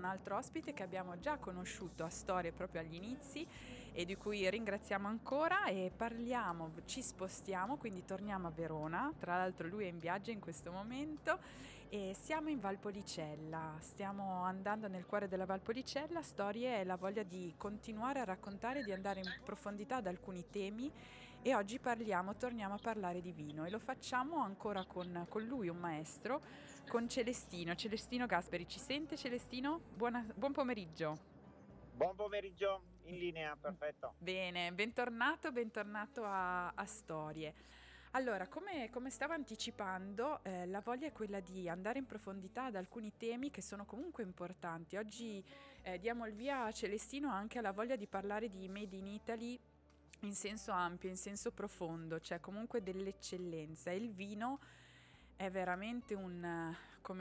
Un altro ospite che abbiamo già conosciuto a storie proprio agli inizi e di cui ringraziamo ancora e parliamo, ci spostiamo, quindi torniamo a Verona, tra l'altro lui è in viaggio in questo momento e siamo in Valpolicella, stiamo andando nel cuore della Valpolicella, storie e la voglia di continuare a raccontare, di andare in profondità ad alcuni temi e oggi parliamo, torniamo a parlare di vino e lo facciamo ancora con, con lui, un maestro, con Celestino, Celestino Gasperi, ci sente Celestino? Buona, buon pomeriggio. Buon pomeriggio, in linea, perfetto. Bene, bentornato, bentornato a, a Storie. Allora, come, come stavo anticipando, eh, la voglia è quella di andare in profondità ad alcuni temi che sono comunque importanti. Oggi eh, diamo il via a Celestino anche alla voglia di parlare di Made in Italy in senso ampio, in senso profondo, cioè comunque dell'eccellenza. Il vino è veramente un,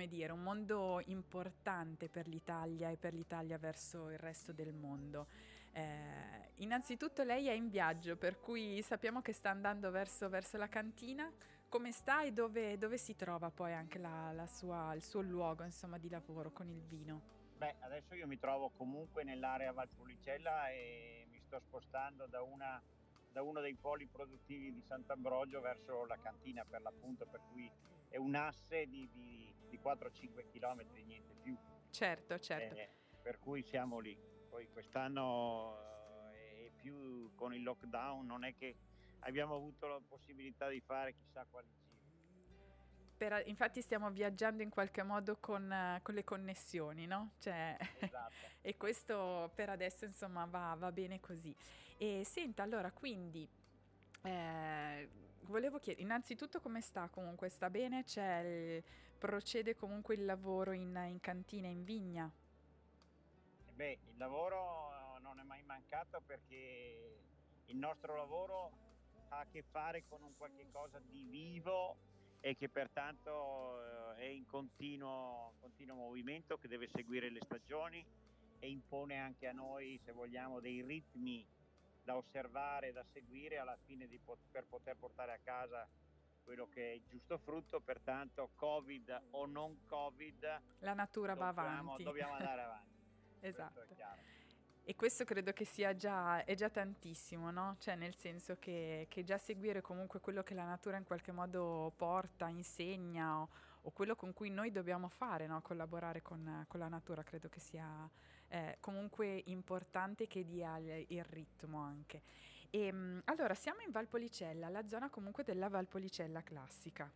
dire, un mondo importante per l'Italia e per l'Italia verso il resto del mondo. Eh, innanzitutto lei è in viaggio, per cui sappiamo che sta andando verso, verso la cantina. Come sta e dove, dove si trova poi anche la, la sua, il suo luogo insomma, di lavoro con il vino? Beh, adesso io mi trovo comunque nell'area Valpolicella e mi sto spostando da una da uno dei poli produttivi di Sant'Ambrogio verso la cantina per l'appunto, per cui è un asse di, di, di 4-5 km, niente più. Certo, certo. Eh, per cui siamo lì. Poi quest'anno eh, è più con il lockdown, non è che abbiamo avuto la possibilità di fare chissà quali giri. Per, infatti stiamo viaggiando in qualche modo con, uh, con le connessioni, no? Cioè, esatto. e questo per adesso insomma va, va bene così. E senta, allora quindi eh, volevo chiedere, innanzitutto come sta comunque? Sta bene? Il, procede comunque il lavoro in, in cantina, in vigna? Eh beh, il lavoro non è mai mancato perché il nostro lavoro ha a che fare con un qualche cosa di vivo e che pertanto eh, è in continuo, continuo movimento, che deve seguire le stagioni e impone anche a noi, se vogliamo, dei ritmi da osservare, da seguire alla fine di, per poter portare a casa quello che è il giusto frutto, pertanto Covid o non Covid, la natura dobbiamo, va avanti. Dobbiamo andare avanti. esatto. E questo credo che sia già, è già tantissimo, no? Cioè nel senso che, che, già seguire comunque quello che la natura in qualche modo porta, insegna o, o quello con cui noi dobbiamo fare, no? collaborare con, con, la natura, credo che sia eh, comunque importante che dia il, il ritmo anche. E, ehm, allora, siamo in Valpolicella, la zona comunque della Valpolicella classica.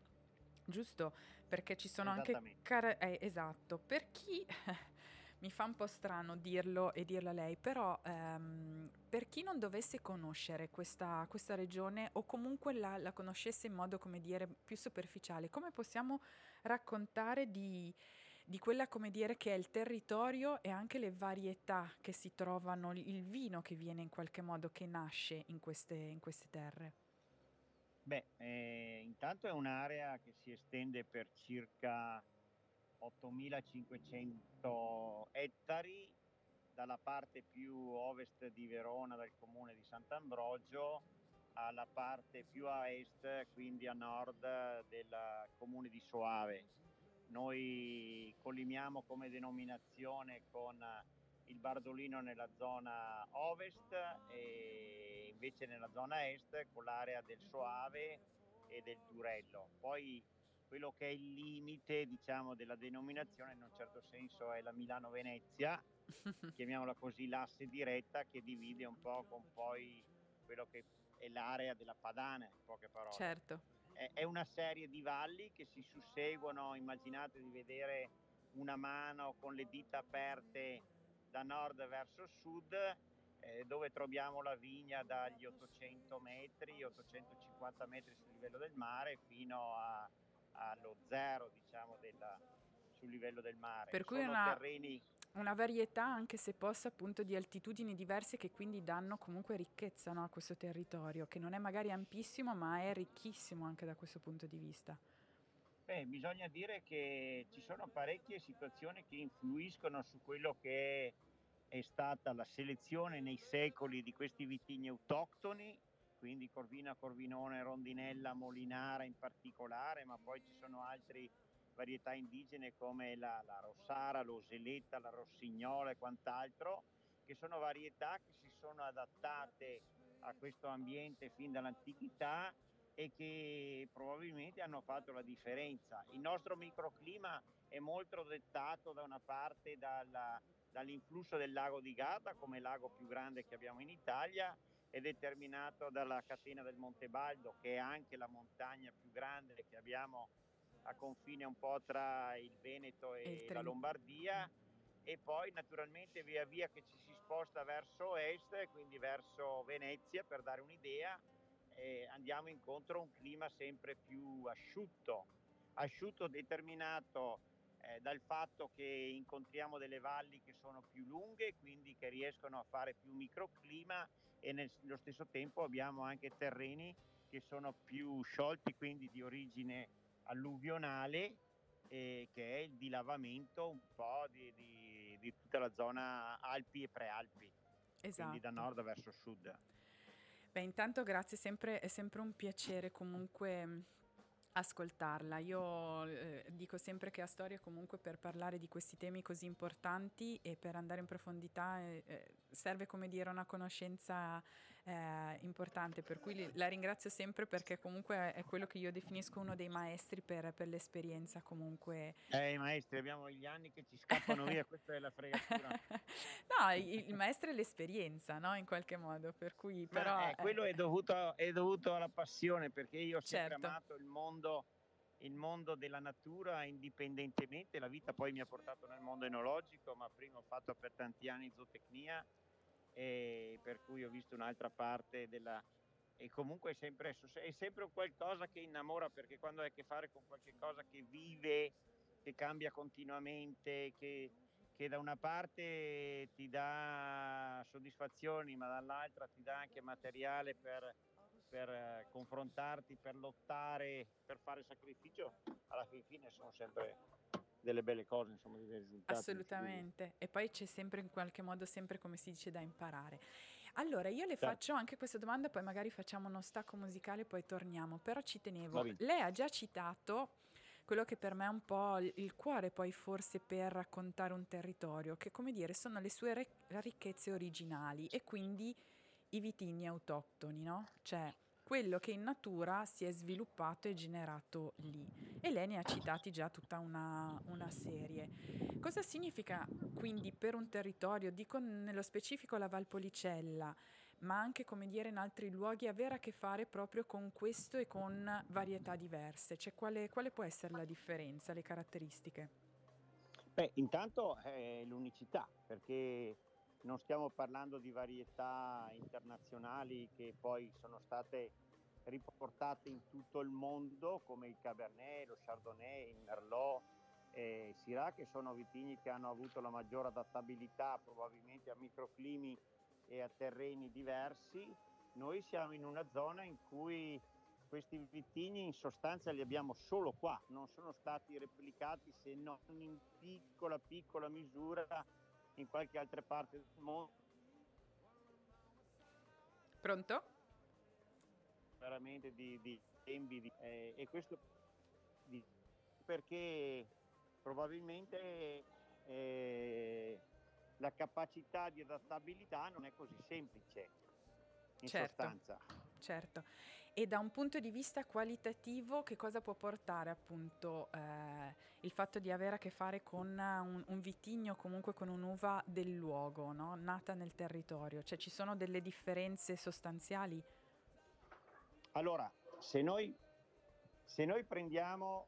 Giusto? Perché ci sono anche... Car- eh, esatto, per chi mi fa un po' strano dirlo e dirlo a lei, però ehm, per chi non dovesse conoscere questa, questa regione o comunque la, la, conoscesse in modo, come dire, più superficiale, come possiamo raccontare di, di quella, come dire, che è il territorio e anche le varietà che si trovano, il vino che viene in qualche modo, che nasce in queste, in queste terre? Beh, eh, intanto è un'area che si estende per circa 8.500 ettari dalla parte più ovest di Verona, dal comune di Sant'Ambrogio, alla parte più a est, quindi a nord del comune di Soave. Noi collimiamo come denominazione con il Bardolino nella zona ovest e invece nella zona est con l'area del Soave e del Turello. Poi quello che è il limite diciamo, della denominazione in un certo senso è la Milano-Venezia, chiamiamola così l'asse diretta che divide un po' con poi quello che è l'area della Padana, in poche parole. Certo. È, una serie di valli che si susseguono, immaginate di vedere una mano con le dita aperte da nord verso sud, eh, dove troviamo la vigna dagli 800 metri, 850 metri sul livello del mare fino a allo zero diciamo, della, sul livello del mare. Per cui una, terreni... una varietà anche se possa appunto di altitudini diverse che quindi danno comunque ricchezza no, a questo territorio, che non è magari ampissimo ma è ricchissimo anche da questo punto di vista. Beh, bisogna dire che ci sono parecchie situazioni che influiscono su quello che è stata la selezione nei secoli di questi vitigni autoctoni quindi Corvina, Corvinone, Rondinella, Molinara in particolare, ma poi ci sono altri varietà indigene come la, la Rossara, l'Oseletta, la Rossignola e quant'altro, che sono varietà che si sono adattate a questo ambiente fin dall'antichità e che probabilmente hanno fatto la differenza. Il nostro microclima è molto dettato da una parte dalla, dall'influsso del lago di Garda come lago più grande che abbiamo in Italia è determinato dalla catena del Monte Baldo che è anche la montagna più grande che abbiamo a confine un po' tra il Veneto e, la Lombardia e poi naturalmente via via che ci si sposta verso est, quindi verso Venezia per dare un'idea, eh, andiamo incontro a un clima sempre più asciutto, asciutto determinato eh, dal fatto che incontriamo delle valli che sono più lunghe, quindi che riescono a fare più microclima e nello stesso tempo abbiamo anche terreni che sono più sciolti, quindi di origine alluvionale, eh, che è il dilavamento un po' di, di, di tutta la zona Alpi e Prealpi, esatto. quindi da esatto. nord verso sud. Beh, intanto grazie, sempre, è sempre un piacere comunque ascoltarla. Io eh, dico sempre che a storia comunque per parlare di questi temi così importanti e per andare in profondità eh, eh serve come dire una conoscenza eh, importante, per cui la ringrazio sempre perché comunque è quello che io definisco uno dei maestri per, per l'esperienza comunque. Eh, i maestri, abbiamo gli anni che ci scappano via, questa è la fregatura. no, il, il, maestro è l'esperienza, no? In qualche modo, per cui però... Eh, quello è dovuto, è dovuto, alla passione, perché io ho sempre certo. amato il mondo il mondo della natura indipendentemente, la vita poi mi ha portato nel mondo enologico, ma prima ho fatto per tanti anni zootecnia e per cui ho visto un'altra parte della... E comunque è sempre, è sempre qualcosa che innamora perché quando hai a che fare con qualcosa che vive, che cambia continuamente, che, che da una parte ti dà soddisfazioni ma dall'altra ti dà anche materiale per, per confrontarti, per lottare, per fare sacrificio, alla fine sono sempre delle belle cose, insomma, dei risultati. Assolutamente. E poi c'è sempre in qualche modo, sempre come si dice, da imparare. Allora, io le certo. faccio anche questa domanda, poi magari facciamo uno stacco musicale e poi torniamo. Però ci tenevo. Lei ha già citato quello che per me è un po' il cuore poi forse per raccontare un territorio, che come dire sono le sue ricchezze originali e quindi i vitigni autoctoni, no? Cioè quello che in natura si è sviluppato e generato lì. E lei ne ha citati già tutta una, una serie. Cosa significa quindi per un territorio, dico nello specifico la Valpolicella, ma anche come dire in altri luoghi, avere a che fare proprio con questo e con varietà diverse? Cioè quale, quale può essere la differenza, le caratteristiche? Beh, intanto è l'unicità, perché non stiamo parlando di varietà internazionali che poi sono state riportate in tutto il mondo come il Cabernet, lo Chardonnay, il Merlot e il Syrah che sono vitigni che hanno avuto la maggiore adattabilità probabilmente a microclimi e a terreni diversi. Noi siamo in una zona in cui questi vitigni in sostanza li abbiamo solo qua, non sono stati replicati se non in piccola piccola misura in qualche altra parte del mondo. Pronto? Veramente di, di tempi eh, e questo di, perché probabilmente eh, la capacità di adattabilità non è così semplice in certo, sostanza. Certo. E da un punto di vista qualitativo, che cosa può portare appunto eh, il fatto di avere a che fare con un, un vitigno, comunque con un'uva del luogo, no? nata nel territorio? Cioè ci sono delle differenze sostanziali? Allora, se noi, se noi prendiamo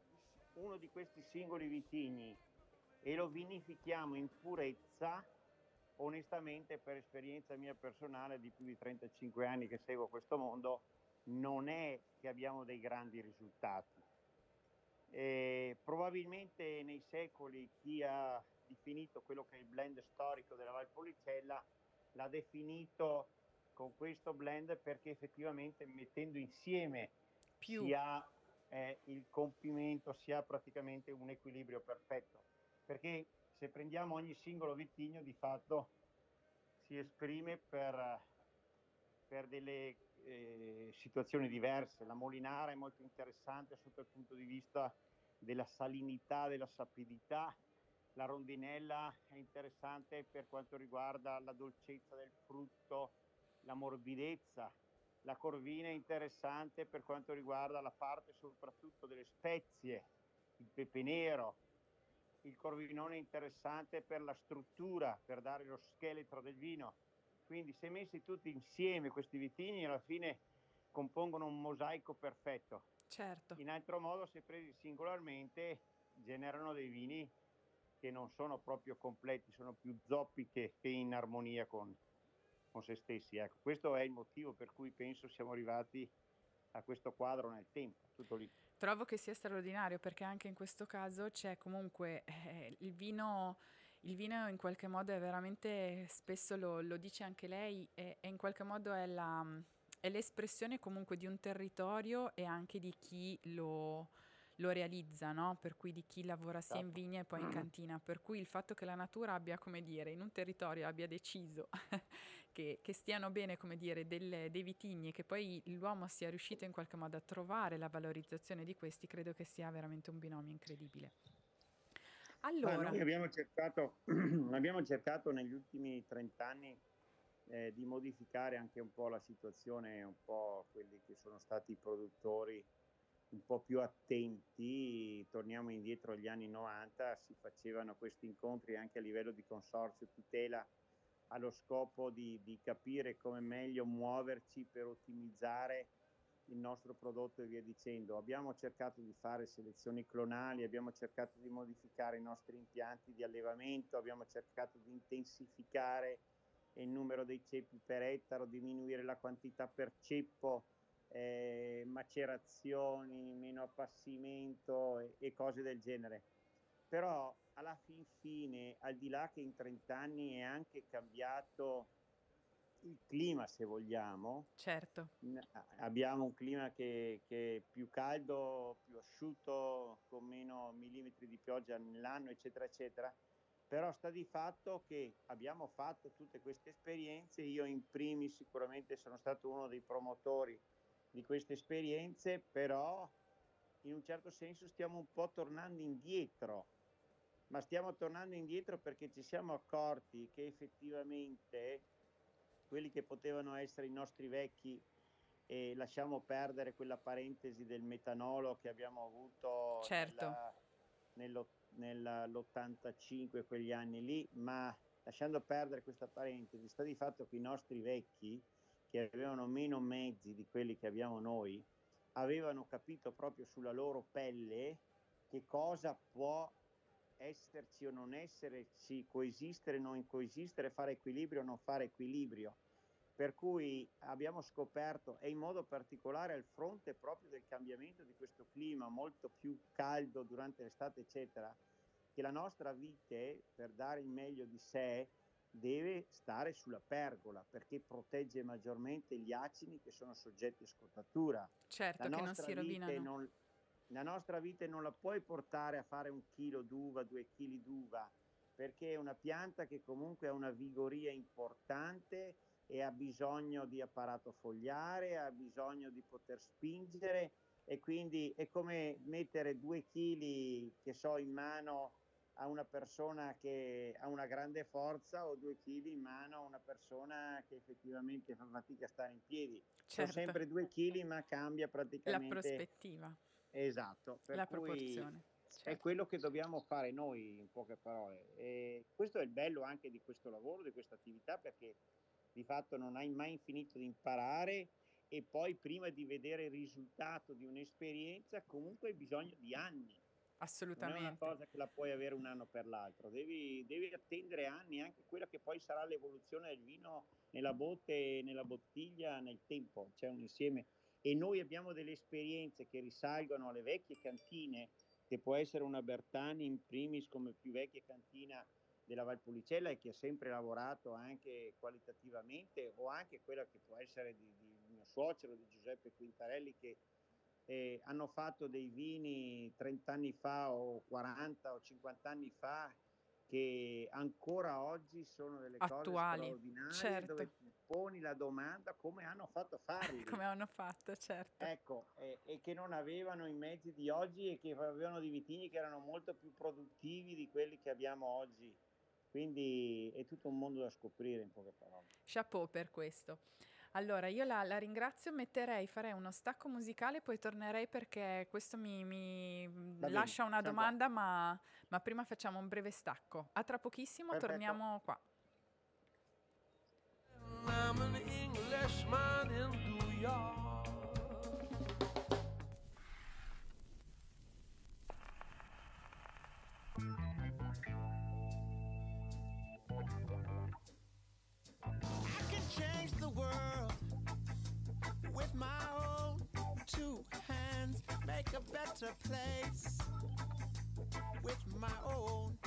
uno di questi singoli vitigni e lo vinifichiamo in purezza, onestamente per esperienza mia personale di più di 35 anni che seguo questo mondo, non è che abbiamo dei grandi risultati. E probabilmente nei secoli chi ha definito quello che è il blend storico della Valpolicella l'ha definito con questo blend perché effettivamente mettendo insieme Più. si ha eh, il compimento, si ha praticamente un equilibrio perfetto. Perché se prendiamo ogni singolo vitigno di fatto si esprime per, per delle eh, situazioni diverse. La Molinara è molto interessante sotto il punto di vista della salinità, della sapidità. La rondinella è interessante per quanto riguarda la dolcezza del frutto, la morbidezza. La corvina è interessante per quanto riguarda la parte soprattutto delle spezie, il pepe nero. Il corvinone è interessante per la struttura, per dare lo scheletro del vino. Quindi se messi tutti insieme questi vitigni alla fine compongono un mosaico perfetto. Certo. In altro modo, se presi singolarmente, generano dei vini che non sono proprio completi, sono più zoppi che, che in armonia con, con se stessi. Ecco, questo è il motivo per cui penso siamo arrivati a questo quadro nel tempo, tutto lì. Trovo che sia straordinario perché anche in questo caso c'è comunque eh, il vino. Il vino in qualche modo è veramente, spesso lo, lo dice anche lei, è, è in qualche modo è, la, è l'espressione comunque di un territorio e anche di chi lo, lo realizza, no? per cui di chi lavora sia in esatto. vigna e poi in cantina, per cui il fatto che la natura abbia, come dire, in un territorio abbia deciso che, che, stiano bene, come dire, delle, dei vitigni e che poi l'uomo sia riuscito in qualche modo a trovare la valorizzazione di questi, credo che sia veramente un binomio incredibile. Allora, noi abbiamo cercato, abbiamo cercato negli ultimi 30 anni eh, di modificare anche un po' la situazione, un po' quelli che sono stati i produttori un po' più attenti, torniamo indietro agli anni 90, si facevano questi incontri anche a livello di consorzio tutela allo scopo di, di capire come meglio muoverci per ottimizzare il nostro prodotto e via dicendo. Abbiamo cercato di fare selezioni clonali, abbiamo cercato di modificare i nostri impianti di allevamento, abbiamo cercato di intensificare il numero dei ceppi per ettaro, diminuire la quantità per ceppo eh, macerazioni, meno appassimento e, e, cose del genere. Però alla fin fine, al di là che in 30 anni è anche cambiato il clima, se vogliamo, certo. abbiamo un clima che, che, è più caldo, più asciutto, con meno millimetri di pioggia nell'anno, eccetera, eccetera. Però sta di fatto che abbiamo fatto tutte queste esperienze, io in primis sicuramente sono stato uno dei promotori di queste esperienze, però in un certo senso stiamo un po' tornando indietro, ma stiamo tornando indietro perché ci siamo accorti che effettivamente quelli che potevano essere i nostri vecchi e lasciamo perdere quella parentesi del metanolo che abbiamo avuto certo. nella, nell'85 quegli anni lì, ma lasciando perdere questa parentesi, sta di fatto che i nostri vecchi che avevano meno mezzi di quelli che abbiamo noi, avevano capito proprio sulla loro pelle che cosa può esserci o non esserci, coesistere o non coesistere, fare equilibrio o non fare equilibrio. Per cui abbiamo scoperto, e in modo particolare al fronte proprio del cambiamento di questo clima molto più caldo durante l'estate, eccetera, che la nostra vite, per dare il meglio di sé, deve stare sulla pergola perché protegge maggiormente gli acini che sono soggetti a scottatura. Certo, la che non si rovinano. Non, la nostra vite non la puoi portare a fare un chilo d'uva, due chili d'uva, perché è una pianta che comunque ha una vigoria importante e ha bisogno di apparato fogliare, ha bisogno di poter spingere e quindi è come mettere due chili che so in mano a una persona che ha una grande forza o due chili in mano a una persona che effettivamente fa fatica a stare in piedi. Certo. Sono sempre due chili ma cambia praticamente... La prospettiva. Esatto. La proporzione. Certo. È quello che dobbiamo fare noi in poche parole. E questo è il bello anche di questo lavoro, di questa attività, perché di fatto non hai mai finito di imparare e poi prima di vedere il risultato di un'esperienza comunque hai bisogno di anni Assolutamente. Non è una cosa che la puoi avere un anno per l'altro, devi, devi attendere anni anche quella che poi sarà l'evoluzione del vino nella botte, nella bottiglia, nel tempo, c'è un insieme. E noi abbiamo delle esperienze che risalgono alle vecchie cantine, che può essere una Bertani in primis come più vecchia cantina della Valpolicella e che ha sempre lavorato anche qualitativamente, o anche quella che può essere di, di mio suocero, di Giuseppe Quintarelli, che eh, hanno fatto dei vini 30 anni fa o 40 o 50 anni fa che ancora oggi sono delle Attuali, cose straordinarie certo. dove poni la domanda come hanno fatto a farli. Come hanno fatto, certo. Ecco, e, e che non avevano i mezzi di oggi e che avevano dei vitigni che erano molto più produttivi di quelli che abbiamo oggi. Quindi è tutto un mondo da scoprire in poche parole. Chapeau per questo. Allora, io la, la ringrazio, metterei, farei uno stacco musicale, poi tornerei perché questo mi, mi lascia una domanda, ma, ma prima facciamo un breve stacco. A tra pochissimo Perfetto. torniamo qua. I'm an Englishman in New York. I can change the world with my own two hands, make a better place. With my own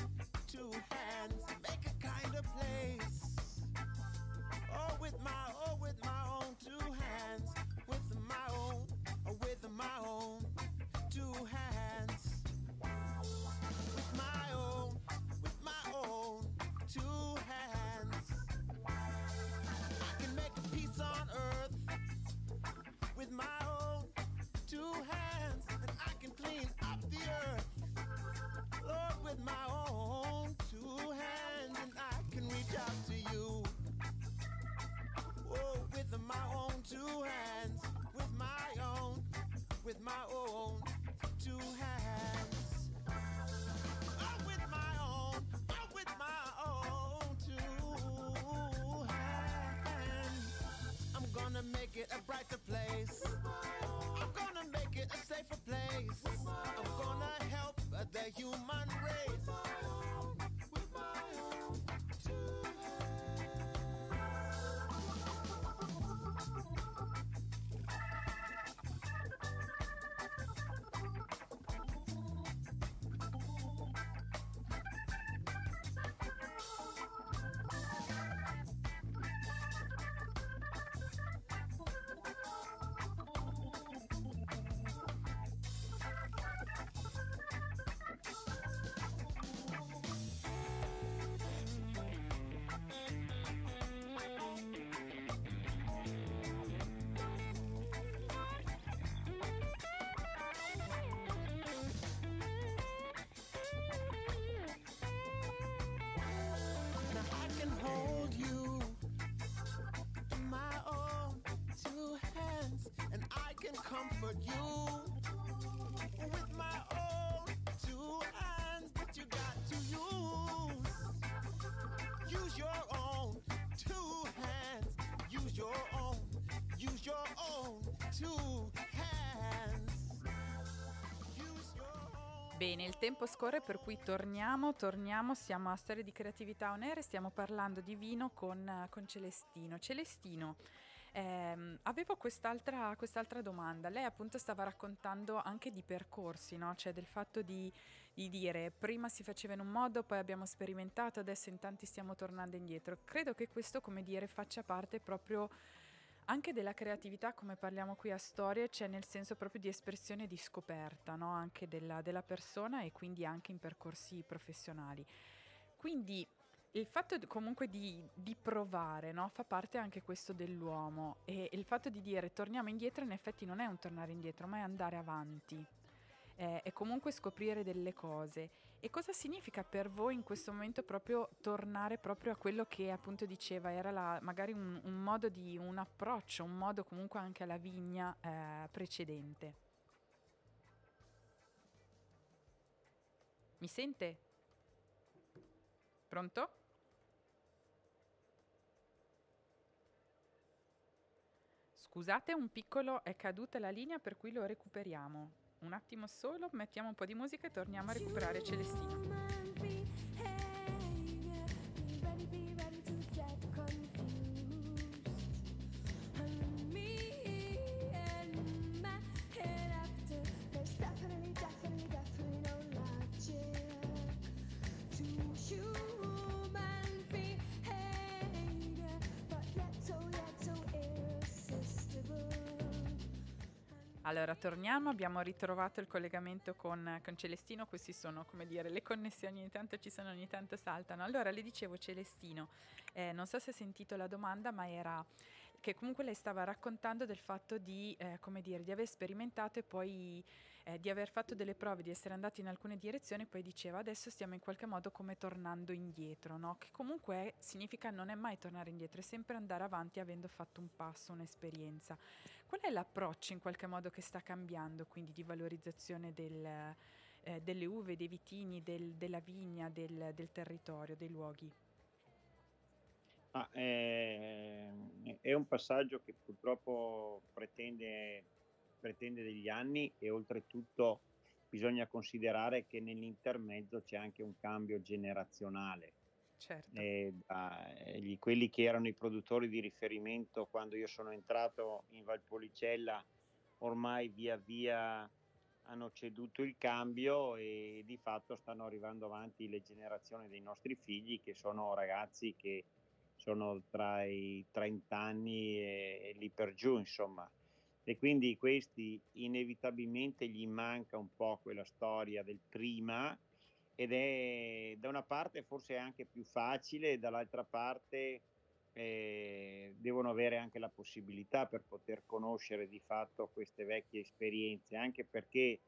two hands, make a kinder place. Oh, with my, oh, with my own two hands, with my own, oh, with my own two hands. Can comfort you with my own two hands. But you got to use, use your own two hands. Use your own, use your own two hands. Use your own. Bene, il tempo scorre per cui torniamo, torniamo, siamo a Storia di Creatività On Air e stiamo parlando di vino con, eh, con Celestino. Celestino, ehm, avevo quest'altra, quest'altra domanda. Lei appunto stava raccontando anche di percorsi, no? Cioè del fatto di, di dire prima si faceva in un modo, poi abbiamo sperimentato, adesso in tanti stiamo tornando indietro. Credo che questo, come dire, faccia parte proprio anche della creatività, come parliamo qui a Storie, c'è nel senso proprio di espressione e di scoperta, no? Anche della, della persona e quindi anche in percorsi professionali. Quindi il fatto comunque di, di provare, no? Fa parte anche questo dell'uomo e il fatto di dire torniamo indietro in effetti non è un tornare indietro, ma è andare avanti. Eh, e comunque scoprire delle cose. E cosa significa per voi in questo momento proprio tornare proprio a quello che appunto diceva, era la- magari un, un modo di, un approccio, un modo comunque anche alla vigna eh, precedente? Mi sente? Pronto? Scusate, un piccolo è caduta la linea per cui lo recuperiamo. Un attimo solo, mettiamo un po' di musica e torniamo a recuperare Celestino. Allora, torniamo, abbiamo ritrovato il collegamento con, con, Celestino, questi sono, come dire, le connessioni ogni tanto ci sono, ogni tanto saltano. Allora, le dicevo Celestino, eh, non so se hai sentito la domanda, ma era che comunque lei stava raccontando del fatto di, eh, come dire, di aver sperimentato e poi eh, di aver fatto delle prove, di essere andati in alcune direzioni, poi diceva adesso stiamo in qualche modo come tornando indietro, no? che comunque significa non è mai tornare indietro, è sempre andare avanti avendo fatto un passo, un'esperienza. Qual è l'approccio in qualche modo che sta cambiando quindi di valorizzazione del, eh, delle uve, dei vitini, del, della vigna, del, del territorio, dei luoghi? Ah, è, è, un passaggio che purtroppo pretende pretende degli anni e oltretutto bisogna considerare che nell'intermezzo c'è anche un cambio generazionale. Certo. Eh, gli, quelli che erano i produttori di riferimento quando io sono entrato in Valpolicella ormai via via hanno ceduto il cambio e di fatto stanno arrivando avanti le generazioni dei nostri figli che sono ragazzi che sono tra i 30 anni e, e lì per giù insomma e quindi questi inevitabilmente gli manca un po' quella storia del prima ed è da una parte forse anche più facile, dall'altra parte eh, devono avere anche la possibilità per poter conoscere di fatto queste vecchie esperienze, anche perché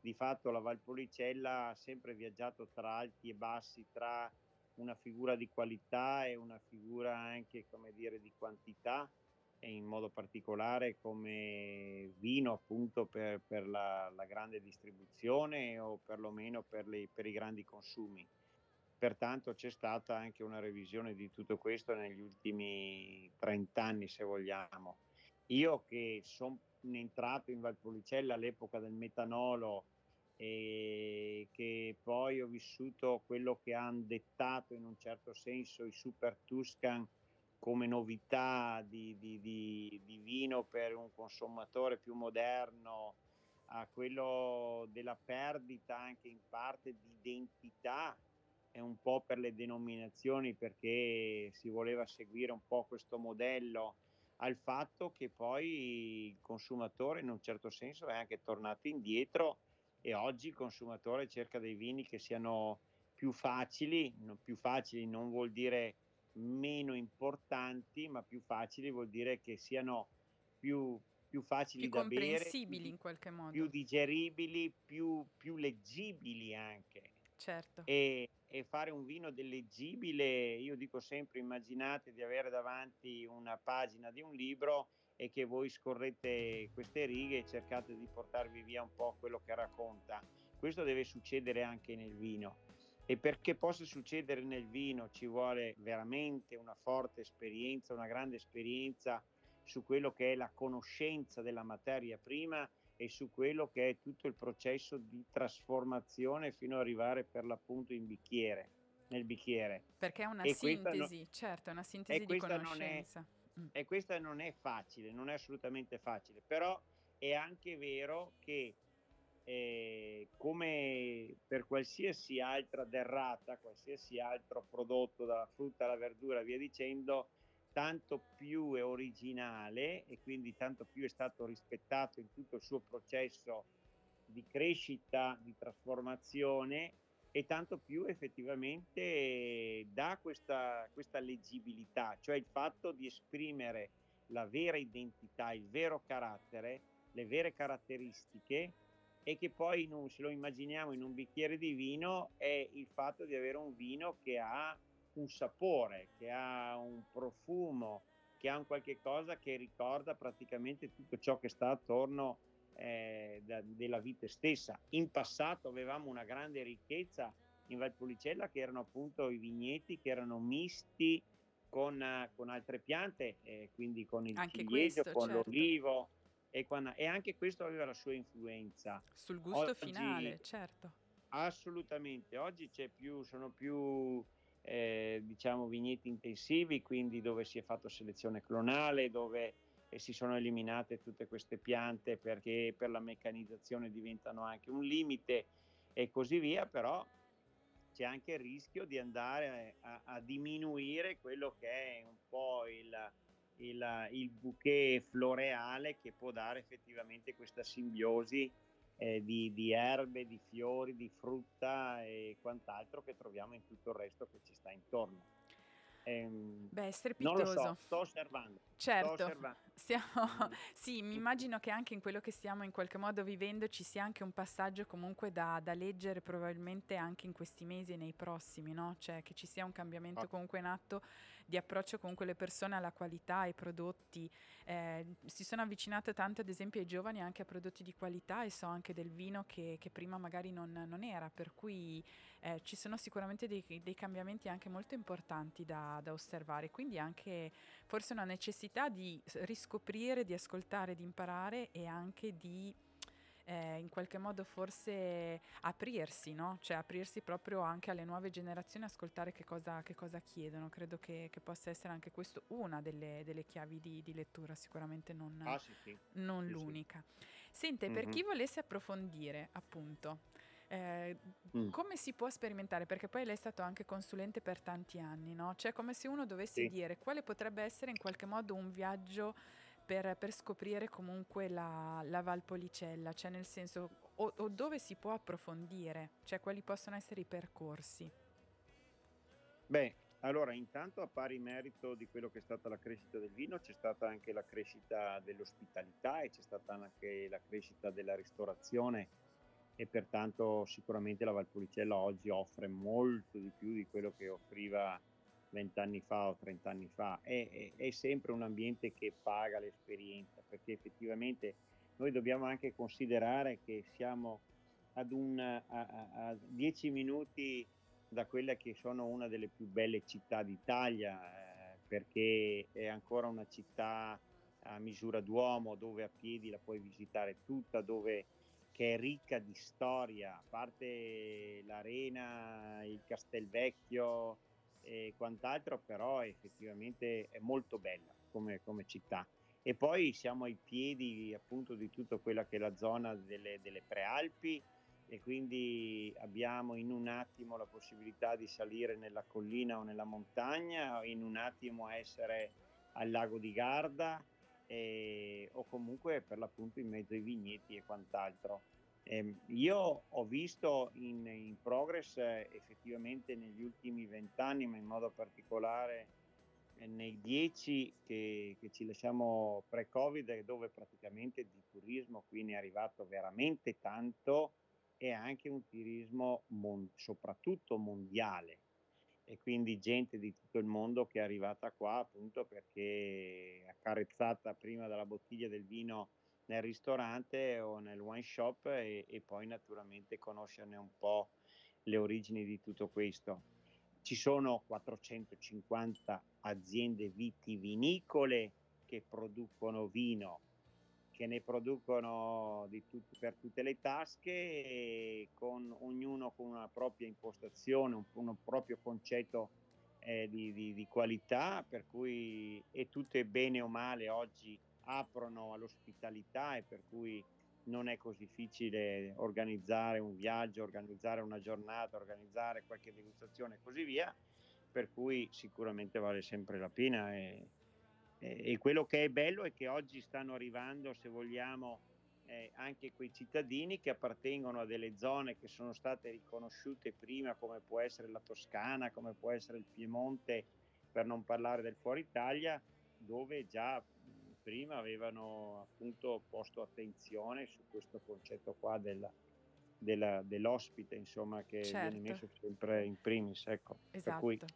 di fatto la Valpolicella ha sempre viaggiato tra alti e bassi, tra una figura di qualità e una figura anche, come dire, di quantità e in modo particolare come vino appunto per, per la, la, grande distribuzione o perlomeno per, le, per i grandi consumi. Pertanto c'è stata anche una revisione di tutto questo negli ultimi 30 anni, se vogliamo. Io che sono entrato in Valpolicella all'epoca del metanolo e che poi ho vissuto quello che hanno dettato in un certo senso i super Tuscan come novità di, di, di, di, vino per un consumatore più moderno a quello della perdita anche in parte di identità e un po' per le denominazioni perché si voleva seguire un po' questo modello al fatto che poi il consumatore in un certo senso è anche tornato indietro e oggi il consumatore cerca dei vini che siano più facili, più facili non vuol dire meno importanti ma più facili vuol dire che siano più, più facili più da bere, comprensibili in qualche modo, più digeribili, più, più leggibili anche. Certo. E, e, fare un vino del leggibile, io dico sempre, immaginate di avere davanti una pagina di un libro e che voi scorrete queste righe e cercate di portarvi via un po' quello che racconta. Questo deve succedere anche nel vino e perché possa succedere nel vino ci vuole veramente una forte esperienza, una grande esperienza su quello che è la conoscenza della materia prima e su quello che è tutto il processo di trasformazione fino ad arrivare per l'appunto in bicchiere, nel bicchiere. Perché è una e sintesi, no, certo, è una sintesi di conoscenza. È, mm. E questa non è facile, non è assolutamente facile, però è anche vero che eh, come per qualsiasi altra derrata, qualsiasi altro prodotto dalla frutta alla verdura, via dicendo, tanto più è originale e quindi tanto più è stato rispettato in tutto il suo processo di crescita, di trasformazione e tanto più effettivamente dà questa, questa leggibilità, cioè il fatto di esprimere la vera identità, il vero carattere, le vere caratteristiche e che poi non se lo immaginiamo in un bicchiere di vino è il fatto di avere un vino che ha un sapore, che ha un profumo, che ha un qualche cosa che ricorda praticamente tutto ciò che sta attorno eh, da, della vite stessa. In passato avevamo una grande ricchezza in Valpolicella che erano appunto i vigneti che erano misti con, con altre piante, eh, quindi con il Anche ciliegio, questo, con certo. l'olivo e, quando, e, anche questo aveva la sua influenza. Sul gusto Oggi, finale, certo. Assolutamente, oggi più, sono più eh, diciamo vigneti intensivi, quindi dove si è fatto selezione clonale, dove eh, si sono eliminate tutte queste piante perché per la meccanizzazione diventano anche un limite e così via, però c'è anche il rischio di andare a, a diminuire quello che è un po' il, il, il bouquet floreale che può dare effettivamente questa simbiosi eh, di, di, erbe, di fiori, di frutta e quant'altro che troviamo in tutto il resto che ci sta intorno. Ehm, Beh, strepitoso. Non lo so, sto osservando. Certo. Siamo, sì, mi immagino che anche in quello che stiamo in qualche modo vivendo ci sia anche un passaggio comunque da, da leggere probabilmente anche in questi mesi e nei prossimi, no? Cioè che ci sia un cambiamento comunque in atto di approccio comunque le persone alla qualità, ai prodotti. Eh, si sono avvicinate tanto ad esempio ai giovani anche a prodotti di qualità e so anche del vino che, che prima magari non, non, era, per cui eh, ci sono sicuramente dei, dei, cambiamenti anche molto importanti da, da osservare, quindi anche forse una necessità di riscoprire, di ascoltare, di imparare e anche di eh, in qualche modo forse aprirsi, no? Cioè aprirsi proprio anche alle nuove generazioni, ascoltare che cosa, che cosa chiedono. Credo che, che, possa essere anche questo una delle, delle chiavi di, di, lettura, sicuramente non, ah, sì, sì. non sì, l'unica. Sente, mm-hmm. per chi volesse approfondire, appunto, eh, mm. come si può sperimentare? Perché poi lei è stato anche consulente per tanti anni, no? Cioè come se uno dovesse sì. dire quale potrebbe essere in qualche modo un viaggio per, per scoprire comunque la, la, Valpolicella, cioè nel senso o, o, dove si può approfondire, cioè quali possono essere i percorsi? Beh, allora intanto a pari merito di quello che è stata la crescita del vino c'è stata anche la crescita dell'ospitalità e c'è stata anche la crescita della ristorazione e pertanto sicuramente la Valpolicella oggi offre molto di più di quello che offriva vent'anni fa o trent'anni fa, è, è, è, sempre un ambiente che paga l'esperienza, perché effettivamente noi dobbiamo anche considerare che siamo ad un, a, a, a dieci minuti da quella che sono una delle più belle città d'Italia, eh, perché è ancora una città a misura d'uomo dove a piedi la puoi visitare tutta, dove che è ricca di storia, a parte l'arena, il Castelvecchio, e quant'altro, però effettivamente è molto bella come, come, città. E poi siamo ai piedi appunto di tutta quella che è la zona delle, delle prealpi e quindi abbiamo in un attimo la possibilità di salire nella collina o nella montagna, in un attimo essere al lago di Garda eh, o comunque per l'appunto in mezzo ai vigneti e quant'altro. Eh, io ho visto in, in progress eh, effettivamente negli ultimi vent'anni, ma in modo particolare eh, nei dieci che, che, ci lasciamo pre-Covid, dove praticamente di turismo qui ne è arrivato veramente tanto e anche un turismo mon- soprattutto mondiale e quindi gente di tutto il mondo che è arrivata qua appunto perché accarezzata prima dalla bottiglia del vino nel ristorante o nel wine shop e, e poi naturalmente conoscerne un po' le origini di tutto questo. Ci sono 450 aziende vitivinicole che producono vino, che ne producono tut- per tutte le tasche, con ognuno con una propria impostazione, un, un proprio concetto eh, di, di, di, qualità, per cui è tutto bene o male oggi aprono all'ospitalità e per cui non è così difficile organizzare un viaggio, organizzare una giornata, organizzare qualche degustazione e così via, per cui sicuramente vale sempre la pena. E, e, quello che è bello è che oggi stanno arrivando, se vogliamo, eh, anche quei cittadini che appartengono a delle zone che sono state riconosciute prima, come può essere la Toscana, come può essere il Piemonte, per non parlare del fuori Italia, dove già prima avevano appunto posto attenzione su questo concetto qua della, della, dell'ospite, insomma, che certo. viene messo sempre in primis. Ecco. Esatto.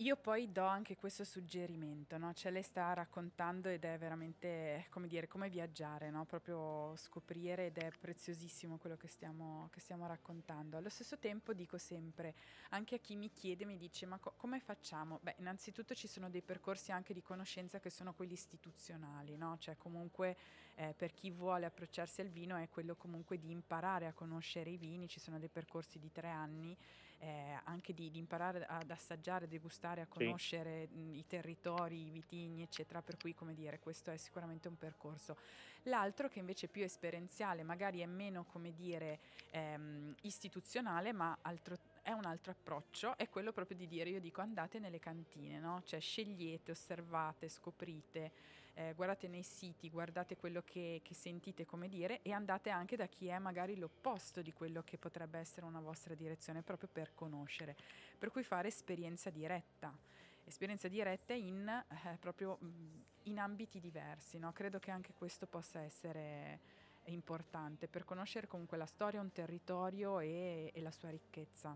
Io poi do anche questo suggerimento, no? cioè lei sta raccontando ed è veramente come dire, come viaggiare, no? proprio scoprire ed è preziosissimo quello che stiamo, che stiamo, raccontando. Allo stesso tempo dico sempre, anche a chi mi chiede, mi dice ma co- come facciamo? Beh, innanzitutto ci sono dei percorsi anche di conoscenza che sono quelli istituzionali, no? cioè comunque eh, per chi vuole approcciarsi al vino è quello comunque di imparare a conoscere i vini, ci sono dei percorsi di tre anni eh, anche di, di, imparare ad assaggiare, a degustare, a conoscere sì. mh, i territori, i vitigni, eccetera. Per cui, come dire, questo è sicuramente un percorso. L'altro che invece è più esperienziale, magari è meno, come dire, ehm, istituzionale, ma altro, è un altro approccio, è quello proprio di dire, io dico andate nelle cantine, no? Cioè scegliete, osservate, scoprite, eh, guardate nei siti, guardate quello che, che, sentite come dire e andate anche da chi è magari l'opposto di quello che potrebbe essere una vostra direzione, proprio per conoscere. Per cui fare esperienza diretta, esperienza diretta in, eh, proprio in ambiti diversi. No? Credo che anche questo possa essere importante per conoscere comunque la storia, un territorio e, e la sua ricchezza.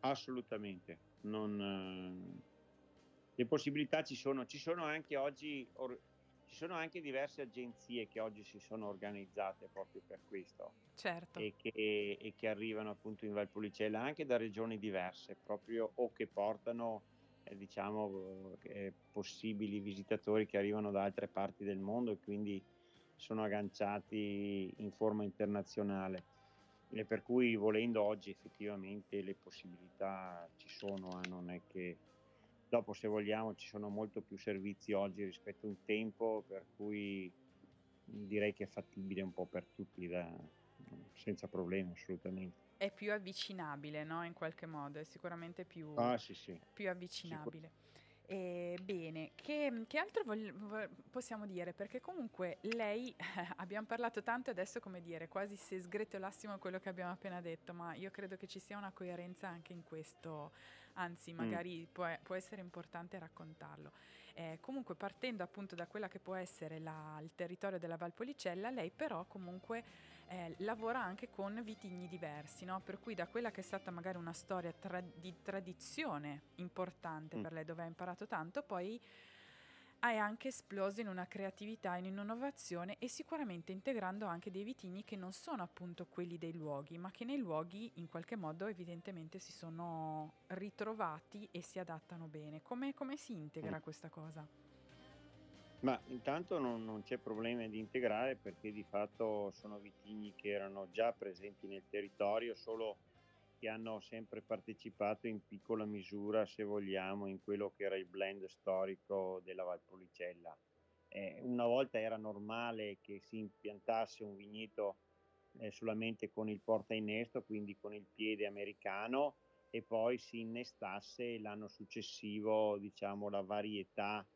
Assolutamente. Non, eh le possibilità ci sono, ci sono anche oggi, or, ci sono anche diverse agenzie che oggi si sono organizzate proprio per questo. Certo. E che, e che arrivano appunto in Valpolicella anche da regioni diverse, proprio o che portano eh, diciamo eh, possibili visitatori che arrivano da altre parti del mondo e quindi sono agganciati in forma internazionale. E per cui volendo oggi effettivamente le possibilità ci sono, eh, non è che Dopo, se vogliamo, ci sono molto più servizi oggi rispetto a un tempo, per cui direi che è fattibile un po' per tutti, da, senza problemi assolutamente. È più avvicinabile, no? In qualche modo, è sicuramente più, ah, sì, sì. più avvicinabile. Sicur- eh, bene, che, che altro vogli- possiamo dire? Perché comunque lei, abbiamo parlato tanto adesso come dire, quasi se sgretolassimo quello che abbiamo appena detto, ma io credo che ci sia una coerenza anche in questo anzi mm. magari mm. può, può, essere importante raccontarlo. Eh, comunque partendo appunto da quella che può essere la, il territorio della Valpolicella, lei però comunque eh, lavora anche con vitigni diversi, no? per cui da quella che è stata magari una storia tra- di tradizione importante mm. per lei dove ha imparato tanto, poi hai anche esploso in una creatività, in un'innovazione e sicuramente integrando anche dei vitigni che non sono appunto quelli dei luoghi, ma che nei luoghi in qualche modo evidentemente si sono ritrovati e si adattano bene. Come, come si integra mm. questa cosa? Ma intanto non, non, c'è problema di integrare perché di fatto sono vitigni che erano già presenti nel territorio, solo che hanno sempre partecipato in piccola misura, se vogliamo, in quello che era il blend storico della Valpolicella. Eh, una volta era normale che si impiantasse un vigneto eh, solamente con il porta innesto, quindi con il piede americano, e poi si innestasse l'anno successivo, diciamo, la varietà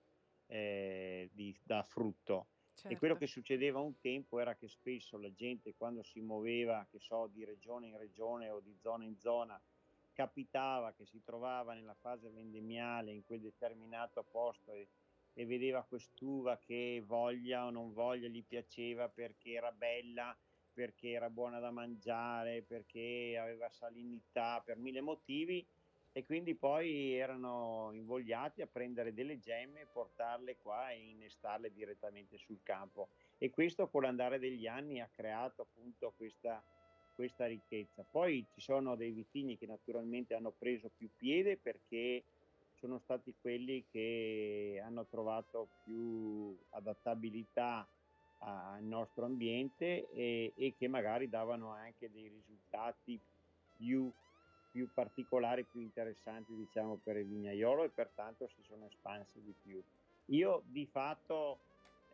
eh, di, da frutto. Certo. E quello che succedeva un tempo era che spesso la gente quando si muoveva, che so, di regione in regione o di zona in zona, capitava che si trovava nella fase vendemmiale in quel determinato posto e, e vedeva quest'uva che voglia o non voglia gli piaceva perché era bella, perché era buona da mangiare, perché aveva salinità, per mille motivi e quindi poi erano invogliati a prendere delle gemme, portarle qua e innestarle direttamente sul campo. E questo con l'andare degli anni ha creato appunto questa, questa ricchezza. Poi ci sono dei vitigni che naturalmente hanno preso più piede perché sono stati quelli che hanno trovato più adattabilità al nostro ambiente e, e che magari davano anche dei risultati più più particolari, più interessanti diciamo per il vignaiolo e pertanto si sono espansi di più. Io di fatto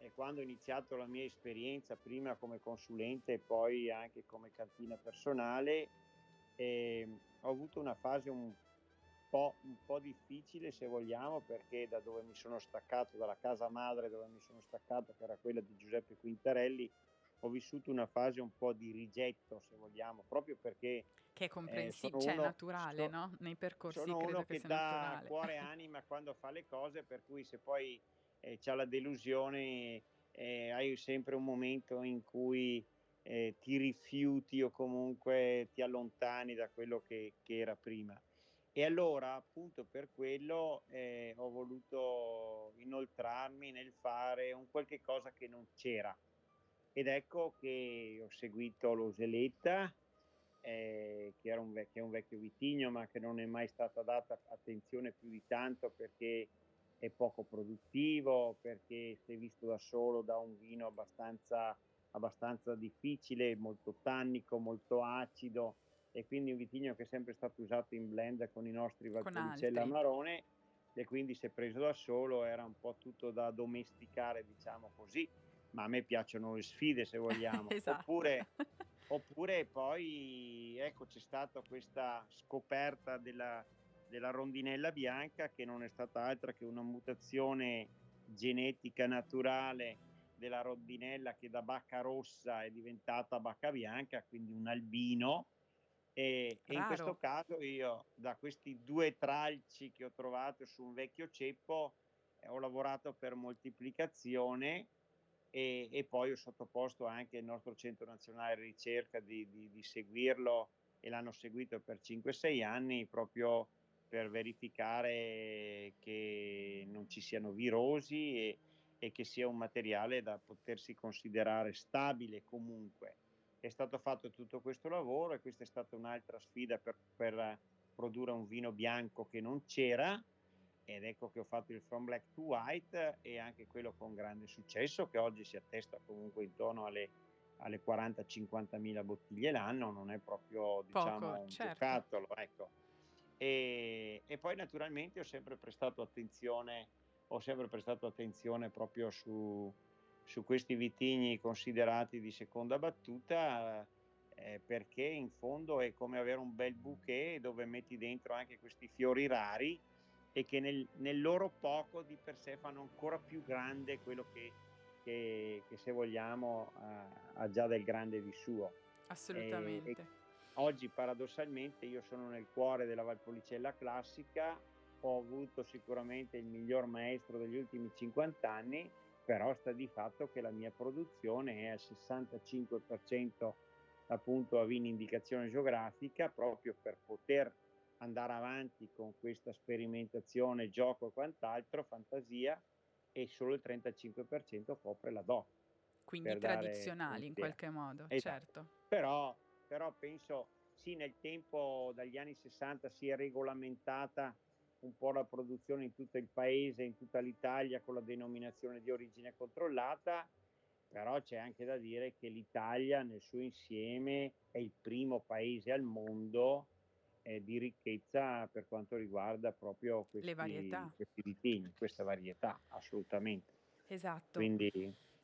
eh, quando ho iniziato la mia esperienza prima come consulente e poi anche come cantina personale eh, ho avuto una fase un po', un po' difficile se vogliamo perché da dove mi sono staccato dalla casa madre dove mi sono staccato che era quella di Giuseppe Quintarelli ho vissuto una fase un po' di rigetto, se vogliamo, proprio perché... Che è comprensibile, eh, cioè naturale, sono, no? Nei percorsi sono credo uno che, che dà naturale. cuore e anima quando fa le cose, per cui se poi eh, c'è la delusione eh, hai sempre un momento in cui eh, ti rifiuti o comunque ti allontani da quello che, che era prima. E allora, appunto per quello, eh, ho voluto inoltrarmi nel fare un qualche cosa che non c'era ed ecco che ho seguito l'Oseletta, eh, che, era un vec- che è un vecchio vitigno, ma che non è mai stata data attenzione più di tanto perché è poco produttivo, perché se visto da solo da un vino abbastanza, abbastanza difficile, molto tannico, molto acido, e quindi un vitigno che è sempre stato usato in blend con i nostri Valpolicella Amarone, e quindi se preso da solo era un po' tutto da domesticare, diciamo così ma a me piacciono le sfide se vogliamo. esatto. Oppure Oppure poi ecco c'è stata questa scoperta della, della rondinella bianca che non è stata altro che una mutazione genetica naturale della rondinella che da bacca rossa è diventata bacca bianca, quindi un albino. E, e in questo caso io da questi due tralci che ho trovato su un vecchio ceppo eh, ho lavorato per moltiplicazione e, e, poi ho sottoposto anche il nostro centro nazionale ricerca di, di, di seguirlo e l'hanno seguito per 5-6 anni proprio per verificare che non ci siano virosi e, e che sia un materiale da potersi considerare stabile comunque. È stato fatto tutto questo lavoro e questa è stata un'altra sfida per, per produrre un vino bianco che non c'era ed ecco che ho fatto il From Black to White e anche quello con grande successo che oggi si attesta comunque intorno alle, alle 40-50 mila bottiglie l'anno, non è proprio diciamo Poco, un certo. giocattolo. Ecco. E, e, poi naturalmente ho sempre prestato attenzione, ho sempre prestato attenzione proprio su, su questi vitigni considerati di seconda battuta eh, perché in fondo è come avere un bel bouquet dove metti dentro anche questi fiori rari e che nel, nel, loro poco di per sé fanno ancora più grande quello che, che, che se vogliamo uh, ha già del grande di suo. Assolutamente. E, e oggi paradossalmente io sono nel cuore della Valpolicella classica, ho avuto sicuramente il miglior maestro degli ultimi 50 anni, però sta di fatto che la mia produzione è al 65% appunto a vini indicazione geografica proprio per poter andare avanti con questa sperimentazione, gioco e quant'altro, fantasia, e solo il 35% copre la DOC. Quindi tradizionali in qualche modo, esatto. certo. Però, però penso, sì, nel tempo, dagli anni 60 si è regolamentata un po' la produzione in tutto il paese, in tutta l'Italia con la denominazione di origine controllata, però c'è anche da dire che l'Italia nel suo insieme è il primo paese al mondo eh, di ricchezza per quanto riguarda proprio questi, questi vitigni, questa varietà, assolutamente. Esatto. Quindi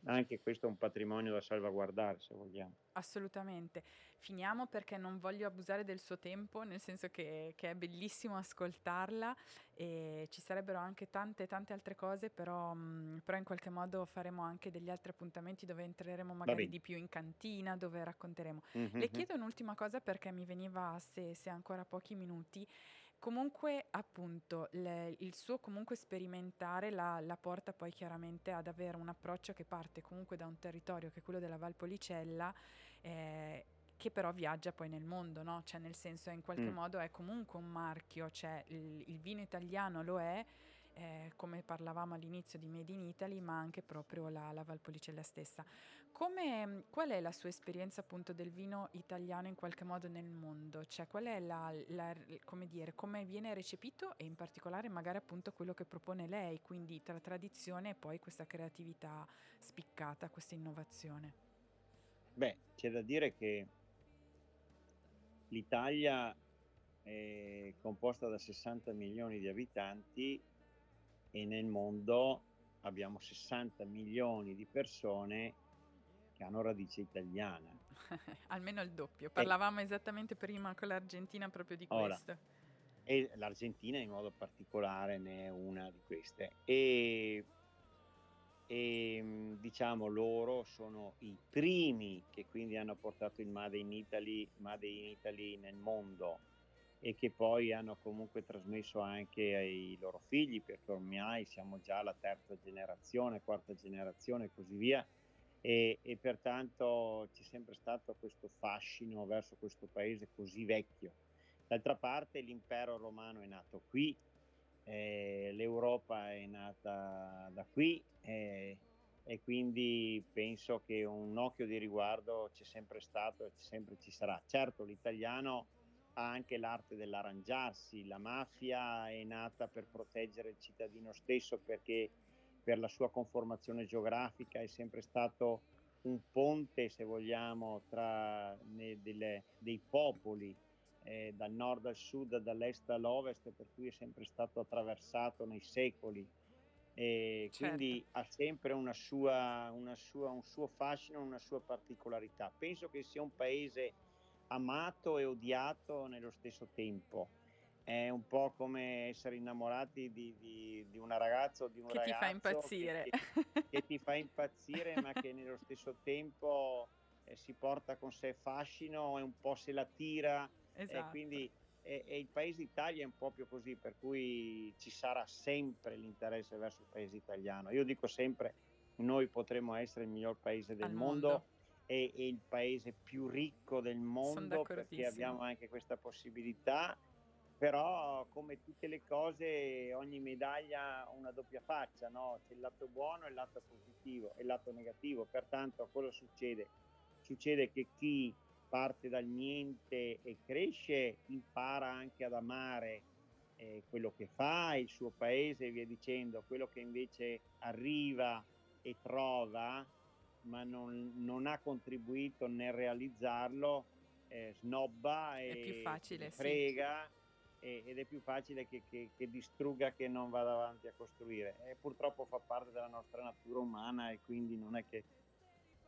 anche questo è un patrimonio da salvaguardare se vogliamo. Assolutamente. Finiamo perché non voglio abusare del suo tempo, nel senso che, che, è bellissimo ascoltarla e ci sarebbero anche tante tante altre cose, però, mh, però in qualche modo faremo anche degli altri appuntamenti dove entreremo magari di più in cantina, dove racconteremo. Mm-hmm. Le chiedo un'ultima cosa perché mi veniva, se, se ancora pochi minuti, Comunque, appunto, le, il suo comunque sperimentare la, la, porta poi chiaramente ad avere un approccio che parte comunque da un territorio che è quello della Valpolicella, eh, che però viaggia poi nel mondo, no? Cioè nel senso in qualche mm. modo è comunque un marchio, cioè il, il vino italiano lo è, eh, come parlavamo all'inizio di Made in Italy, ma anche proprio la, la Valpolicella stessa. Come, qual è la sua esperienza appunto del vino italiano in qualche modo nel mondo? Cioè qual è la, la, come dire, come viene recepito e in particolare magari appunto quello che propone lei, quindi tra tradizione e poi questa creatività spiccata, questa innovazione? Beh, c'è da dire che l'Italia è composta da 60 milioni di abitanti e nel mondo abbiamo 60 milioni di persone che hanno radice italiana. Almeno il doppio. Parlavamo e... esattamente prima con l'Argentina proprio di Ora, questo. E l'Argentina in modo particolare ne è una di queste. E, e diciamo loro sono i primi che quindi hanno portato il Made in Italy, Made in Italy nel mondo e che poi hanno comunque trasmesso anche ai loro figli, perché ormai siamo già alla terza generazione, quarta generazione e così via, e, e pertanto c'è sempre stato questo fascino verso questo paese così vecchio. D'altra parte l'impero romano è nato qui, eh, l'Europa è nata da qui eh, e quindi penso che un occhio di riguardo c'è sempre stato e sempre ci sarà. Certo l'italiano ha anche l'arte dell'arrangiarsi, la mafia è nata per proteggere il cittadino stesso perché per la sua conformazione geografica è sempre stato un ponte, se vogliamo, tra ne, delle, dei popoli eh, dal nord al sud, dall'est all'ovest, per cui è sempre stato attraversato nei secoli E Certo. quindi ha sempre una sua, una sua- un suo fascino, una sua particolarità. Penso che sia un paese amato e odiato nello stesso tempo. È un po' come essere innamorati di, di- di una ragazza o di un Che ti fa ragazzo che impazzire. ti, che ti fa impazzire, ma che nello stesso tempo eh, si porta con sé fascino e un po' se la tira. E Esatto. quindi e, e il paese Italia è un proprio così, per cui ci sarà sempre l'interesse verso il paese italiano. Io dico sempre, noi potremo essere il miglior paese del mondo, mondo. E il paese più ricco del mondo perché abbiamo anche questa possibilità. Però, come tutte le cose, ogni medaglia ha una doppia faccia, no? C'è il lato buono e il lato positivo e il lato negativo. Pertanto, cosa succede? Succede che chi parte dal niente e cresce, impara anche ad amare eh, quello che fa, il suo paese e via dicendo. Quello che invece arriva e trova, ma non, non ha contribuito nel realizzarlo, eh, snobba e facile, se sì. frega e- ed è più facile che, che- che distrugga che non vada avanti a costruire. E purtroppo fa parte della nostra natura umana e quindi non è che,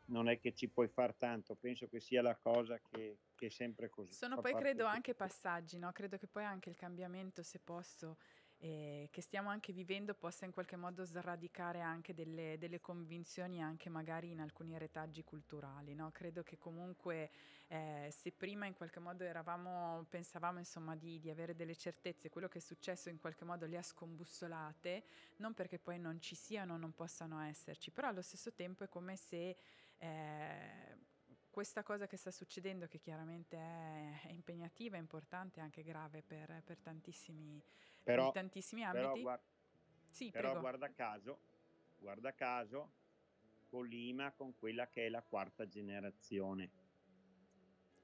non è che ci puoi far tanto. Penso che sia la cosa che, che è sempre così. Sono poi credo anche passaggi, no? Credo che poi anche il cambiamento, se posso, eh, che stiamo anche vivendo possa in qualche modo sradicare anche delle, delle convinzioni anche magari in alcuni retaggi culturali, no? Credo che comunque eh, se prima in qualche modo eravamo, pensavamo insomma di, di avere delle certezze, quello che è successo in qualche modo le ha scombussolate, non perché poi non ci siano non possano esserci, però allo stesso tempo è come se eh, questa cosa che sta succedendo, che chiaramente è, impegnativa, importante, è anche grave per, per tantissimi, Però, in tantissimi però ambiti. guar- sì, però guarda caso, guarda caso, collima con quella che è la quarta generazione.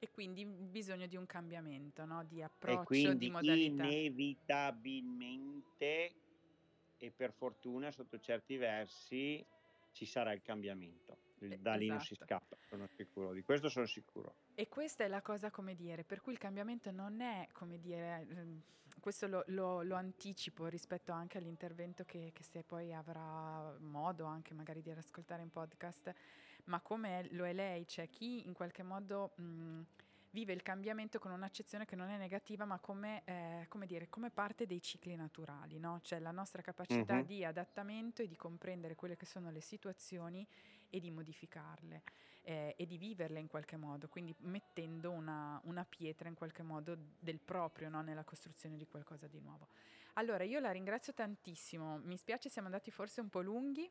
E quindi bisogno di un cambiamento, no? di E approccio, di quindi modalità. inevitabilmente e per fortuna sotto certi versi ci sarà il cambiamento. Il- Eh, Da lì non si esatto. scappa, sono sicuro, di questo sono sicuro. E questa è la cosa, come dire, per cui il cambiamento non è, come dire, ehm, questo lo, lo- lo anticipo rispetto anche all'intervento che, che se poi avrà modo anche magari di ascoltare in podcast, ma come lo è lei, c'è chi in qualche modo mh, vive il cambiamento con un'accezione che non è negativa, ma come, eh, come dire, come parte dei cicli naturali, no? Cioè la nostra capacità Mhm. di adattamento e di comprendere quelle che sono le situazioni e di modificarle eh, e di viverle in qualche modo, quindi mettendo una, una pietra in qualche modo del proprio no, nella costruzione di qualcosa di nuovo. Allora, io la ringrazio tantissimo, mi spiace siamo andati forse un po' lunghi,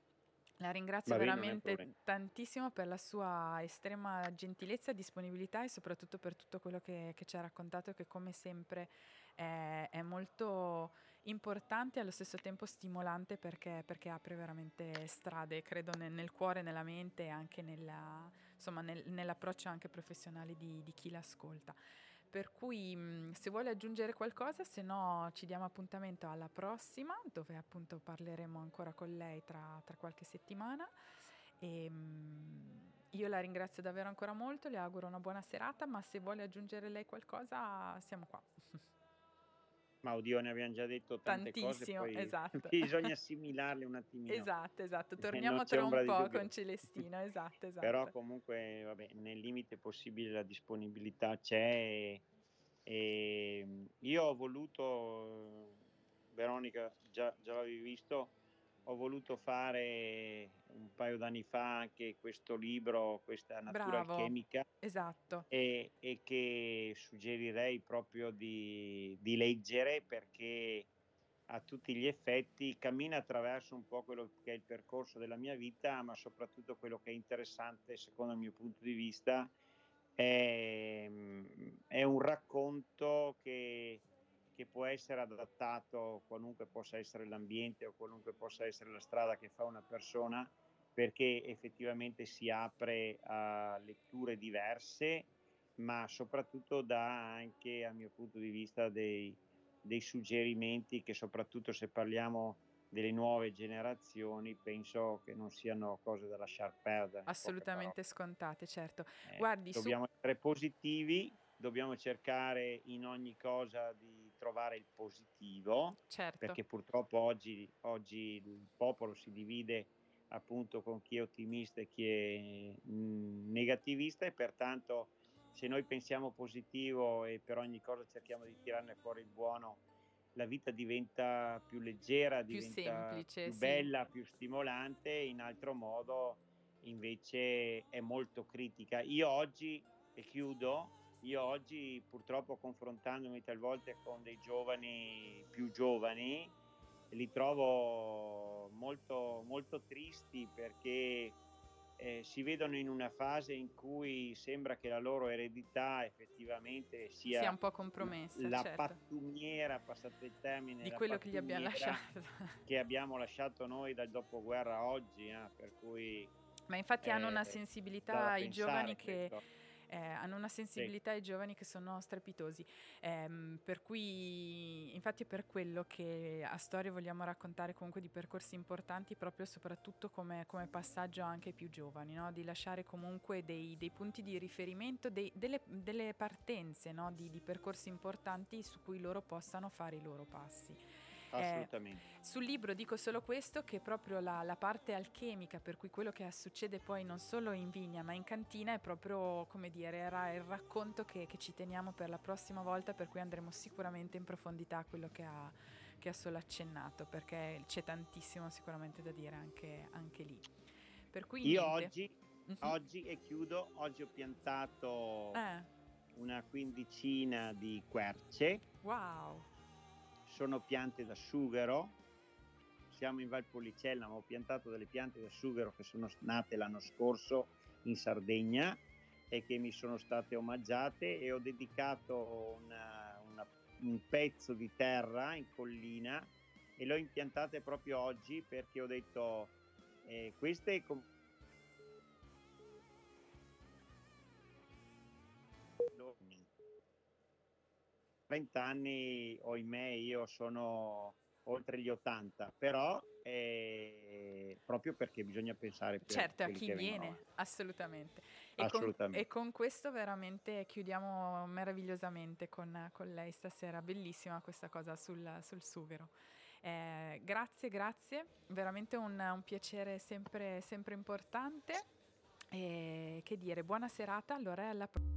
la ringrazio è veramente tantissimo per la sua estrema gentilezza, disponibilità e soprattutto per tutto quello che, che ci ha raccontato che come sempre è, è molto importante e allo stesso tempo stimolante perché, perché apre veramente strade, credo, nel, nel cuore, nella mente e anche nella, insomma, nel- nell'approccio anche professionale di, di chi l'ascolta. Per cui mh, se vuole aggiungere qualcosa, se no ci diamo appuntamento alla prossima, dove appunto parleremo ancora con lei tra, tra qualche settimana. E, mh, io la ringrazio davvero ancora molto, le auguro una buona serata, ma se vuole aggiungere lei qualcosa, siamo qua. Ma oddio, ne abbiamo già detto tante Tantissimo, cose, esatto. bisogna assimilarle un attimino. Esatto, esatto. Eh, Torniamo tra un po' con Celestina, esatto, esatto. Però comunque, vabbè, nel limite possibile la disponibilità c'è. E, e io ho voluto, Veronica, già, già l'avevi visto, ho voluto fare un paio d'anni fa anche questo libro, questa natura Bravo. alchemica, Esatto. e, e che suggerirei proprio di, di leggere perché a tutti gli effetti cammina attraverso un po' quello che è il percorso della mia vita, ma soprattutto quello che è interessante secondo il mio punto di vista è, è un racconto che, che può essere adattato qualunque possa essere l'ambiente o qualunque possa essere la strada che fa una persona perché effettivamente si apre a letture diverse ma soprattutto dà anche a mio punto di vista dei, dei suggerimenti che soprattutto se parliamo delle nuove generazioni penso che non siano cose da lasciar perdere. Assolutamente scontate, certo. Eh, Guardi, su- dobbiamo essere positivi, dobbiamo cercare in ogni cosa di trovare il positivo, certo. perché purtroppo oggi, oggi il popolo si divide appunto con chi è ottimista e chi è mh, negativista e pertanto se noi pensiamo positivo e per ogni cosa cerchiamo di tirarne fuori il buono, la vita diventa più leggera, più diventa semplice, più sì. bella, più stimolante, in altro modo invece è molto critica. Io oggi, e chiudo, io oggi purtroppo confrontandomi talvolta con dei giovani più giovani, li trovo molto, molto tristi perché eh, si vedono in una fase in cui sembra che la loro eredità effettivamente sia, sia un po' compromessa, la certo. pattumiera, passate il termine, di quello che gli abbiamo lasciato. che abbiamo lasciato noi dal dopoguerra oggi, eh, per cui Ma infatti hanno una eh, sensibilità pensare giovani che questo. Eh, hanno una sensibilità ai giovani che sono strepitosi. Ehm, per cui, infatti, è per quello che a storia vogliamo raccontare comunque di percorsi importanti, proprio e soprattutto come, come passaggio anche ai più giovani, no? di lasciare comunque dei, dei punti di riferimento, dei- delle, delle partenze no? di, di percorsi importanti su cui loro possano fare i loro passi. Eh, Assolutamente. Sul libro dico solo questo, che proprio la, la parte alchemica, per cui quello che succede poi non solo in vigna ma in cantina è proprio, come dire, era il racconto che, che ci teniamo per la prossima volta, per cui andremo sicuramente in profondità a quello che ha, che ha solo accennato, perché c'è tantissimo sicuramente da dire anche, anche lì. Per cui Io niente. oggi, Mhm. oggi, e chiudo, oggi ho piantato Eh, una quindicina di querce, wow, sono piante da sughero, siamo in Valpolicella, ma ho piantato delle piante da sughero che sono nate l'anno scorso in Sardegna e che mi sono state omaggiate e ho dedicato una- una- un pezzo di terra in collina e l'ho impiantate proprio oggi perché ho detto eh, queste com- 30 anni, ohimè, io sono oltre gli 80, però eh, proprio perché bisogna pensare per certo, a chi viene, assolutamente. E con, Assolutamente. e con questo veramente chiudiamo meravigliosamente con, con lei stasera, bellissima questa cosa sul, sul sughero. Eh, grazie, grazie, veramente un, un piacere sempre, sempre importante. E che dire, buona serata, allora alla prossima.